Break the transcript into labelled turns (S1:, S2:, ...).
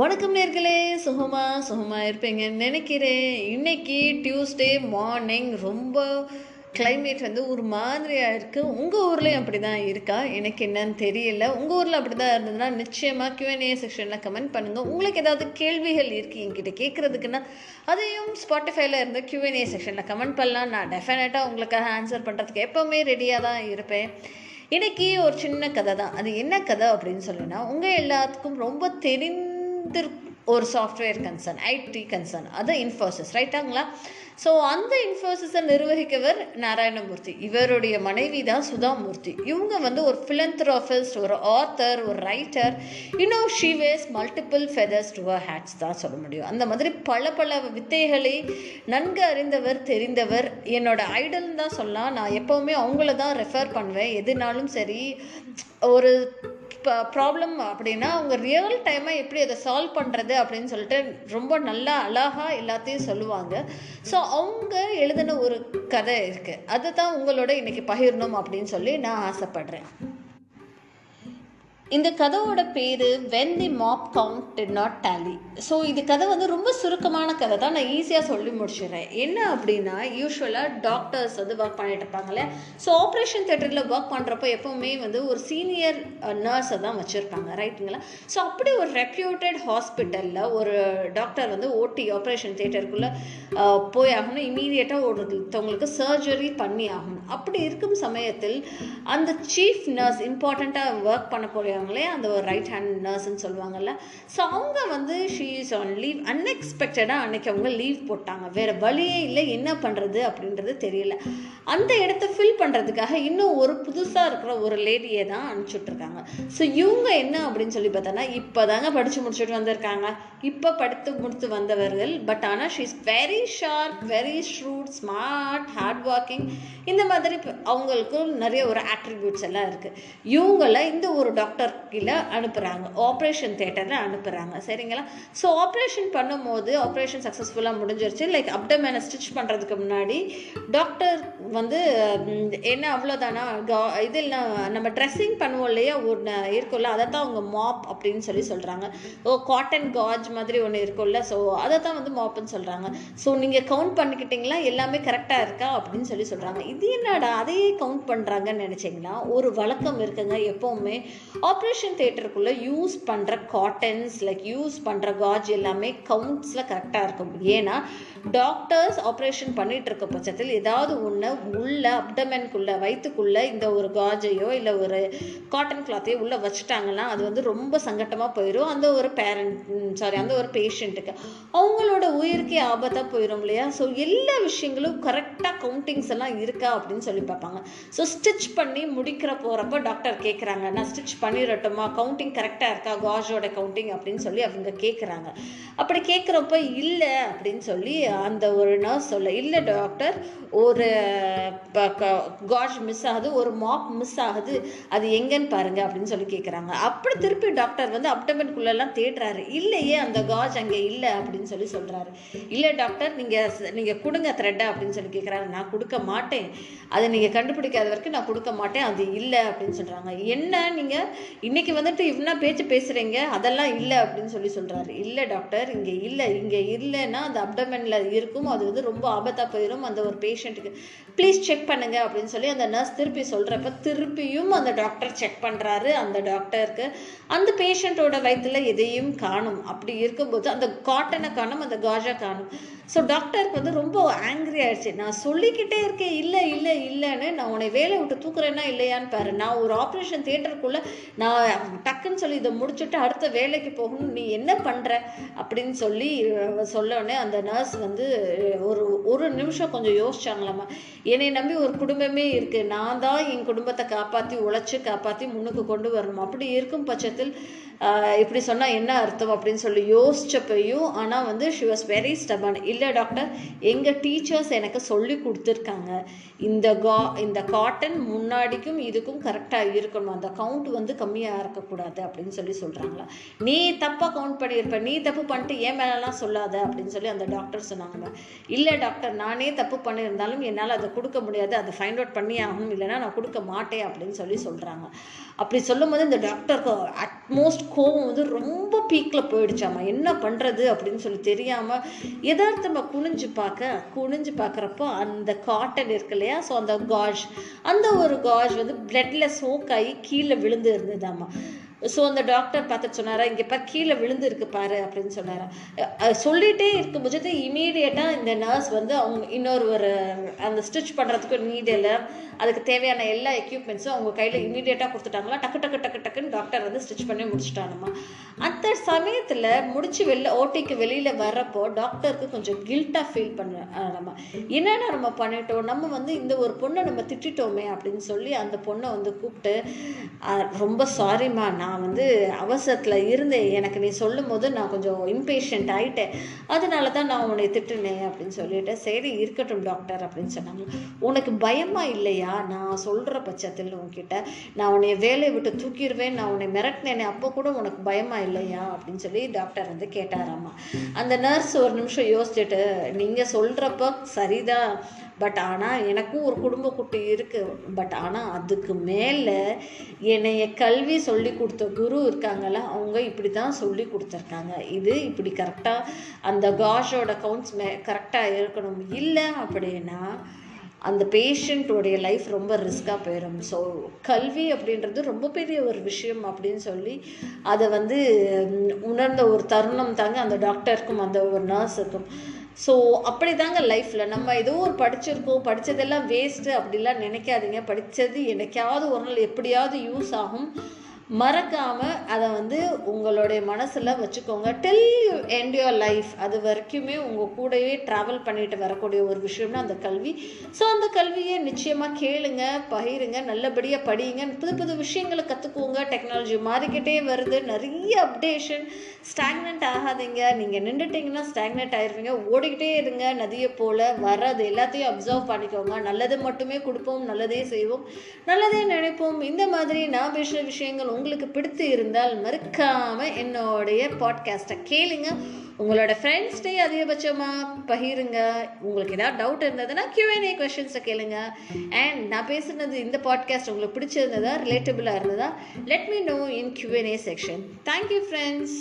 S1: வணக்கம் நேர்களே சுகமா சுகமாக இருப்பேங்க நினைக்கிறேன். இன்னைக்கு டியூஸ்டே மார்னிங் ரொம்ப கிளைமேட் வந்து ஒரு மாதிரியாக இருக்குது உங்கள் ஊர்லேயும் அப்படி தான் இருக்கா? எனக்கு என்னன்னு தெரியல. உங்கள் ஊரில் அப்படி தான் இருந்ததுன்னா நிச்சயமாக கியூஎன்ஏ செக்ஷனில் கமெண்ட் பண்ணுங்கள் உங்களுக்கு ஏதாவது கேள்விகள் இருக்குது என்கிட்ட கேட்குறதுக்குன்னா அதையும் ஸ்பாட்டிஃபைல இருந்து கியூஎன்ஏ செக்ஷனில் கமெண்ட் பண்ணலாம். நான் டெஃபினட்டாக உங்களுக்காக ஆன்சர் பண்ணுறதுக்கு எப்போவுமே ரெடியாக தான் இருப்பேன். இன்றைக்கி ஒரு சின்ன கதை தான் அது என்ன கதை அப்படின்னு சொல்லினா உங்கள் எல்லாத்துக்கும் ரொம்ப தெரிந்து ஒரு சாஃப்ட்வேர் கன்சர்ன் ஐடி கன்சர்ன் அது இன்ஃபோசிஸ் ரைட்டாங்களா ஸோ அந்த இன்ஃபோசிஸை நிர்வகிக்கவர் நாராயணமூர்த்தி. இவருடைய மனைவி தான் சுதாமூர்த்தி. இவங்க வந்து ஒரு ஃபிலந்த்ராஃபிஸ்ட் ஒரு ஆத்தர் ஒரு ரைட்டர் இன்னும் ஷீவேஸ் மல்டிபிள் ஃபெதர்ஸ் டு ஹேட்ஸ் தான் சொல்ல முடியும். அந்த மாதிரி பல பல வித்தைகளை நன்கு அறிந்தவர் தெரிந்தவர். என்னோட ஐடல்னு தான் சொல்லலாம். நான் எப்போவுமே அவங்கள தான் ரெஃபர் பண்ணுவேன். எதுனாலும் சரி ஒரு இப்போ ப்ராப்ளம் அப்படின்னா அவங்க ரியல் டைமாக எப்படி அதை சால்வ் பண்ணுறது அப்படின்னு சொல்லிட்டு ரொம்ப நல்லா அழகாக எல்லாத்தையும் சொல்லுவாங்க. ஸோ அவங்க எழுதின ஒரு கதை இருக்குது அதை தான் உங்களோட இன்னைக்கு பகிரணும் அப்படின்னு சொல்லி நான் ஆசைப்பட்றேன். இந்த கதையோட பேர் when the mob count did not tally so இது கதை வந்து ரொம்ப சுருக்கமான கதை தான். நான் ஈஸியாக சொல்லி முடிச்சிடுறேன். என்ன அப்படின்னா யூஸ்வலாக டாக்டர்ஸ் வந்து ஒர்க் பண்ணிட்டு இருப்பாங்களே ஸோ ஆப்ரேஷன் தேட்டரில் ஒர்க் பண்ணுறப்போ எப்போவுமே வந்து ஒரு சீனியர் நர்ஸை uh, தான் வச்சுருப்பாங்க. ரைட்டுங்களா ஸோ அப்படி ஒரு ரெப்யூட்டட் ஹாஸ்பிட்டலில் ஒரு டாக்டர் வந்து ஓட்டி ஆப்ரேஷன் தேட்டருக்குள்ளே uh, போய் ஆகணும். இமீடியட்டாக ஒருத்தவங்களுக்கு சர்ஜரி பண்ணி ஆகணும். அப்படி இருக்கும் சமயத்தில் அந்த சீஃப் நர்ஸ் இம்பார்ட்டண்ட்டாக ஒர்க் பண்ண போகிறவங்களே அந்த ஒரு ரைட் ஹேண்ட் நர்ஸ்ன்னு சொல்லுவாங்கல்ல. ஸோ அவங்க வந்து ஷீ இஸ் ஆன் லீவ் அன்எக்ஸ்பெக்டடாக அன்னைக்கு அவங்க லீவ் போட்டாங்க. வேறு வழியே இல்லை. என்ன பண்ணுறது அப்படின்றது தெரியல. அந்த இடத்த ஃபில் பண்ணுறதுக்காக இன்னும் ஒரு புதுசாக இருக்கிற ஒரு லேடியை தான் அனுப்பிச்சுட்ருக்காங்க ஸோ இவங்க என்ன அப்படின்னு சொல்லி பார்த்தோன்னா இப்போ தாங்க படித்து முடிச்சுட்டு வந்திருக்காங்க. இப்போ படித்து முடித்து வந்தவர்கள். பட் ஆனால் she is very sharp very shrewd smart hard working இந்த மாதிரி அவங்களுக்கும் நிறைய ஒரு ஆட்ரிபியூட்ஸ் எல்லாம் இருக்குது இவங்கள இந்த ஒரு டாக்டர் கீழே அனுப்புகிறாங்க ஆப்ரேஷன் தேட்டரில் அனுப்புகிறாங்க சரிங்களா? ஸோ ஆப்ரேஷன் பண்ணும்போது ஆப்ரேஷன் சக்ஸஸ்ஃபுல்லாக முடிஞ்சிருச்சு. லைக் அப்டமேனை ஸ்டிச் பண்ணுறதுக்கு முன்னாடி டாக்டர் வந்து என்ன அவ்வளோதானா இதில் நம்ம ட்ரெஸ்ஸிங் பண்ணுவோம் இல்லையா? ஒன்று இருக்கும்ல அதை தான் அவங்க மாப் அப்படின்னு சொல்லி சொல்கிறாங்க ஓ காட்டன் காஜ் மாதிரி ஒன்று இருக்கும்ல ஸோ அதை தான் வந்து மாப்புன்னு சொல்கிறாங்க ஸோ நீங்கள் கவுண்ட் பண்ணிக்கிட்டிங்களா? எல்லாமே கரெக்டாக இருக்கா? அப்படின்னு சொல்லி சொல்கிறாங்க இது என்னடா? அதையே கவுண்ட் பண்ணுறாங்கன்னு நினச்சிங்கன்னா ஒரு வழக்கம் இருக்குங்க எப்போவுமே. ஆப்ரேஷன் தேட்டருக்குள்ளே யூஸ் பண்ணுற காட்டன்ஸ் லைக் யூஸ் பண்ணுற காஜ் எல்லாமே கவுண்ட்ஸில் கரெக்டாக இருக்கும். ஏன்னா டாக்டர்ஸ் ஆப்ரேஷன் பண்ணிட்டு இருக்க பட்சத்தில் ஏதாவது ஒன்று உள்ள அப்டமென்குள்ளே வயிற்றுக்குள்ளே இந்த ஒரு காஜையோ இல்லை ஒரு காட்டன் கிளாத்தையோ உள்ளே வச்சுட்டாங்கன்னா அது வந்து ரொம்ப சங்கட்டமாக போயிடும் அந்த ஒரு பேரண்ட் சாரி அந்த ஒரு பேஷண்ட்டுக்கு அவங்களோட உயிருக்கே ஆபத்தாக போயிடும் இல்லையா? ஸோ எல்லா விஷயங்களும் கரெக்டாக கவுண்டிங்ஸ் எல்லாம் இருக்கா அப்படின்னு சொல்லி பார்ப்பாங்க. ஸோ ஸ்டிச் பண்ணி முடிக்கிற போகிறப்ப டாக்டர் கேட்குறாங்க நான் ஸ்டிச் பண்ணிடட்டுமா கவுண்டிங் கரெக்டாக இருக்கா? காஜோட கவுண்டிங் அப்படின்னு சொல்லி அவங்க கேட்குறாங்க அப்படி கேட்குறப்ப இல்லை அப்படின்னு சொல்லி அந்த ஒரு நர்ஸ் சொல்ல இல்லை டாக்டர் ஒரு காஜ் மிஸ் ஆகுது ஒரு மாப் மிஸ் ஆகுது அது எங்கன்னு பாருங்க அப்படின்னு சொல்லி கேட்குறாங்க அப்படி திருப்பி டாக்டர் வந்து அப்டமெண்ட்குள்ளெல்லாம் தேடுறாரு. இல்லையே அந்த காஜ் அங்கே இல்லை அப்படின்னு சொல்லி சொல்கிறாரு இல்லை டாக்டர் நீங்கள் நீங்கள் கொடுங்க த்ரெட்டை அப்படின்னு சொல்லி கேட்குறாரு நான் கொடுக்க மாட்டேன். அதை நீங்கள் கண்டுபிடிக்காத வரைக்கும் நான் கொடுக்க மாட்டேன். அது இல்லை அப்படின்னு சொல்கிறாங்க என்ன நீங்கள் இன்னைக்கு வந்துட்டு இவ்வளோ பேச்சு பேசுகிறீங்க அதெல்லாம் இல்லை அப்படின்னு சொல்லி சொல்கிறாரு இல்லை டாக்டர் இங்கே இல்லை இங்கே இல்லைன்னா அந்த அப்டமெனில் இருக்கும் அது வந்து ரொம்ப ஆபத்தாக போயிடும் அந்த ஒரு பேஷண்ட்டுக்கு ப்ளீஸ் செக் பண்ணுங்க அப்படின்னு சொல்லி அந்த நர்ஸ் திருப்பி சொல்கிறப்ப திருப்பியும் அந்த டாக்டர் செக் பண்ணுறாரு அந்த டாக்டருக்கு அந்த பேஷண்ட்டோட வயிற்றுல எதையும் காணும். அப்படி இருக்கும்போது அந்த காட்டனை காணும் அந்த காஜா காணும். ஸோ டாக்டருக்கு வந்து ரொம்ப ஆங்க்ரி ஆயிடுச்சு. நான் சொல்லிக்கிட்டே இருக்கேன் இல்லை இல்லை இல்லைன்னு நான் உன்னை வேலையை விட்டு தூக்குறேன்னா இல்லையான்னு பாரு. நான் ஒரு ஆப்ரேஷன் தியேட்டருக்குள்ளே நான் டக்குன்னு சொல்லி இதை முடிச்சுட்டு அடுத்த வேலைக்கு போகணும் நீ என்ன பண்ணுற அப்படின்னு சொல்லி சொல்லவுடனே அந்த நர்ஸ் வந்து ஒரு ஒரு நிமிஷம் கொஞ்சம் யோசிச்சாங்களாம்மா என்னை நம்பி ஒரு குடும்பமே இருக்குது நான் தான் என் குடும்பத்தை காப்பாற்றி உழைச்சி காப்பாற்றி முன்னுக்கு கொண்டு வரணும். அப்படி இருக்கும் பட்சத்தில் இப்படி சொன்னால் என்ன அர்த்தம் அப்படின்னு சொல்லி யோசிச்சப்பையும் ஆனால் வந்து ஷி வாஸ் வெரி ஸ்டபன் இல்லை டாக்டர் எங்கள் டீச்சர்ஸ் எனக்கு சொல்லி கொடுத்துருக்காங்க. இந்த கா இந்த காட்டன் முன்னாடிக்கும் இதுக்கும் கரெக்டாக இருக்கணும். அந்த கவுண்ட் வந்து கம் கம்மியாக இருக்கக்கூடாது அப்படின்னு சொல்லி சொல்கிறாங்களா நீ தப்பாக கவுண்ட் பண்ணியிருப்ப. நீ தப்பு பண்ணிட்டு ஏன் மேலெலாம் சொல்லாத அப்படின்னு சொல்லி அந்த டாக்டர் சொன்னாங்க இல்லை டாக்டர் நானே தப்பு பண்ணியிருந்தாலும் என்னால் அதை கொடுக்க முடியாது. அதை ஃபைண்ட் அவுட் பண்ணி ஆகணும். இல்லைன்னா நான் கொடுக்க மாட்டேன் அப்படின்னு சொல்லி சொல்கிறாங்க அப்படி சொல்லும்போது இந்த டாக்டருக்கு அட்மோஸ்ட் கோவம் வந்து ரொம்ப பீக்கில் போயிடுச்சாமா என்ன பண்ணுறது அப்படின்னு சொல்லி தெரியாமல் எதார்த்தமாக குனிஞ்சு பார்க்க குனிஞ்சு பார்க்குறப்போ அந்த காட்டன் இருக்கு இல்லையா? ஸோ அந்த காஜ் அந்த ஒரு காஜ் வந்து பிளட்ல சோக்காகி கீழே விழுந்து 知道吗？ஸோ அந்த டாக்டர் பார்த்துட்டு சொன்னாரா இங்கே பார் கீழே விழுந்து இருக்கு பாரு அப்படின்னு சொன்னாரா. சொல்லிகிட்டே சொல்லிட்டே இருக்கும் போது இமீடியட்டாக இந்த நர்ஸ் வந்து அவங்க இன்னொரு ஒரு அந்த ஸ்டிச் பண்ணுறதுக்கு நீடில் அதுக்கு தேவையான எல்லா எக்யூப்மெண்ட்ஸும் அவங்க கையில் இமீடியட்டாக கொடுத்துட்டாங்களா டக்கு டக்கு டக்கு டக்குன்னு டாக்டர் வந்து ஸ்டிச் பண்ணி முடிச்சிட்டானுமா அந்த சமயத்தில் முடிச்சு வெளில ஓட்டிக்கு வெளியில் வர்றப்போ டாக்டருக்கு கொஞ்சம் கில்ட்டாக ஃபீல் பண்ண நம்ம என்னென்ன நம்ம பண்ணிட்டோம்? நம்ம வந்து இந்த ஒரு பொண்ணை நம்ம திட்டிட்டோமே அப்படின்னு சொல்லி அந்த பொண்ணை வந்து கூப்பிட்டு ரொம்ப சாரிம்மா நான் நான் வந்து அவசரத்தில் இருந்தேன் எனக்கு நீ சொல்லும் போது நான் கொஞ்சம் இம்பேஷண்ட் ஆகிட்டேன் அதனால தான் நான் உன்னை திட்டுனேன் அப்படின்னு சொல்லிட்டு சரி இருக்கட்டும் டாக்டர் அப்படின்னு சொன்னாங்க. உனக்கு பயமாக இல்லையா? நான் சொல்கிற பட்சத்தில் உன்கிட்ட நான் உன்னை வேலையை விட்டு தூக்கிடுவேன் நான் உன்னை மிரட்டினேனே அப்போ கூட உனக்கு பயமாக இல்லையா? அப்படின்னு சொல்லி டாக்டர் வந்து கேட்டாராம்மா அந்த நர்ஸ் ஒரு நிமிஷம் யோசிச்சுட்டு நீங்கள் சொல்கிறப்ப சரிதான் பட் ஆனால் எனக்கும் ஒரு குடும்ப குட்டி இருக்குது பட் ஆனால் அதுக்கு மேலே என்னைய கல்வி சொல்லி கொடுத்த குரு இருக்காங்கல்ல அவங்க இப்படி தான் சொல்லி கொடுத்துருக்காங்க. இது இப்படி கரெக்டாக அந்த காஷோட கவுண்ட்ஸ் மே கரெக்டாக இருக்கணும். இல்லை அப்படின்னா அந்த பேஷண்ட்டோடைய லைஃப் ரொம்ப ரிஸ்க்காக போயிடும் ஸோ கல்வி அப்படின்றது ரொம்ப பெரிய ஒரு விஷயம் அப்படின்னு சொல்லி அதை வந்து உணர்ந்த ஒரு தருணம் தாங்க அந்த டாக்டருக்கும் அந்த ஒரு நர்ஸுக்கும் ஸோ அப்படி தாங்க லைஃப்பில் நம்ம ஏதோ ஒரு படிச்சிருக்கோம் படித்ததெல்லாம் வேஸ்ட்டு அப்படிலாம் நினைக்காதீங்க. படித்தது என்னைக்காவது ஒரு நாள் எப்படியாவது யூஸ் ஆகும். மறக்காமல் அதை வந்து உங்களுடைய மனசில் வச்சுக்கோங்க. Till you end your life அது வரைக்குமே உங்கள் கூடவே ட்ராவல் பண்ணிட்டு வரக்கூடிய ஒரு விஷயம்னா அந்த கல்வி. ஸோ அந்த கல்வியை நிச்சயமாக கேளுங்க பகிருங்க நல்லபடியாக படியுங்க புது புது விஷயங்களை கற்றுக்கோங்க டெக்னாலஜி மாறிக்கிட்டே வருது. நிறைய அப்டேஷன் ஸ்டாக்னண்ட் ஆகாதீங்க. நீங்கள் நின்றுட்டிங்கன்னா ஸ்டாக்னட் ஆயிருவீங்க. ஓடிக்கிட்டே இருங்க. நதியை போல் வர்றது எல்லாத்தையும் அப்சர்வ் பண்ணிக்கோங்க. நல்லது மட்டுமே கொடுப்போம் நல்லதே செய்வோம் நல்லதே நினைப்போம். இந்த மாதிரி நான் பேசுகிற விஷயங்கள் உங்களுக்கு பிடித்து இருந்தால் மறுக்காமல் என்னுடைய பாட்காஸ்ட்டை கேளுங்க. உங்களோட ஃப்ரெண்ட்ஸ்டே அதிகபட்சமாக பகிருங்க. உங்களுக்கு ஏதாவது டவுட் இருந்ததுன்னா கியூஎன்ஏ கொஷின்ஸை கேளுங்க. அண்ட் நான் பேசுனது இந்த பாட்காஸ்ட் உங்களுக்கு பிடிச்சிருந்ததா ரிலேட்டபிளாக இருந்ததா? Let me know in QnA section thank you friends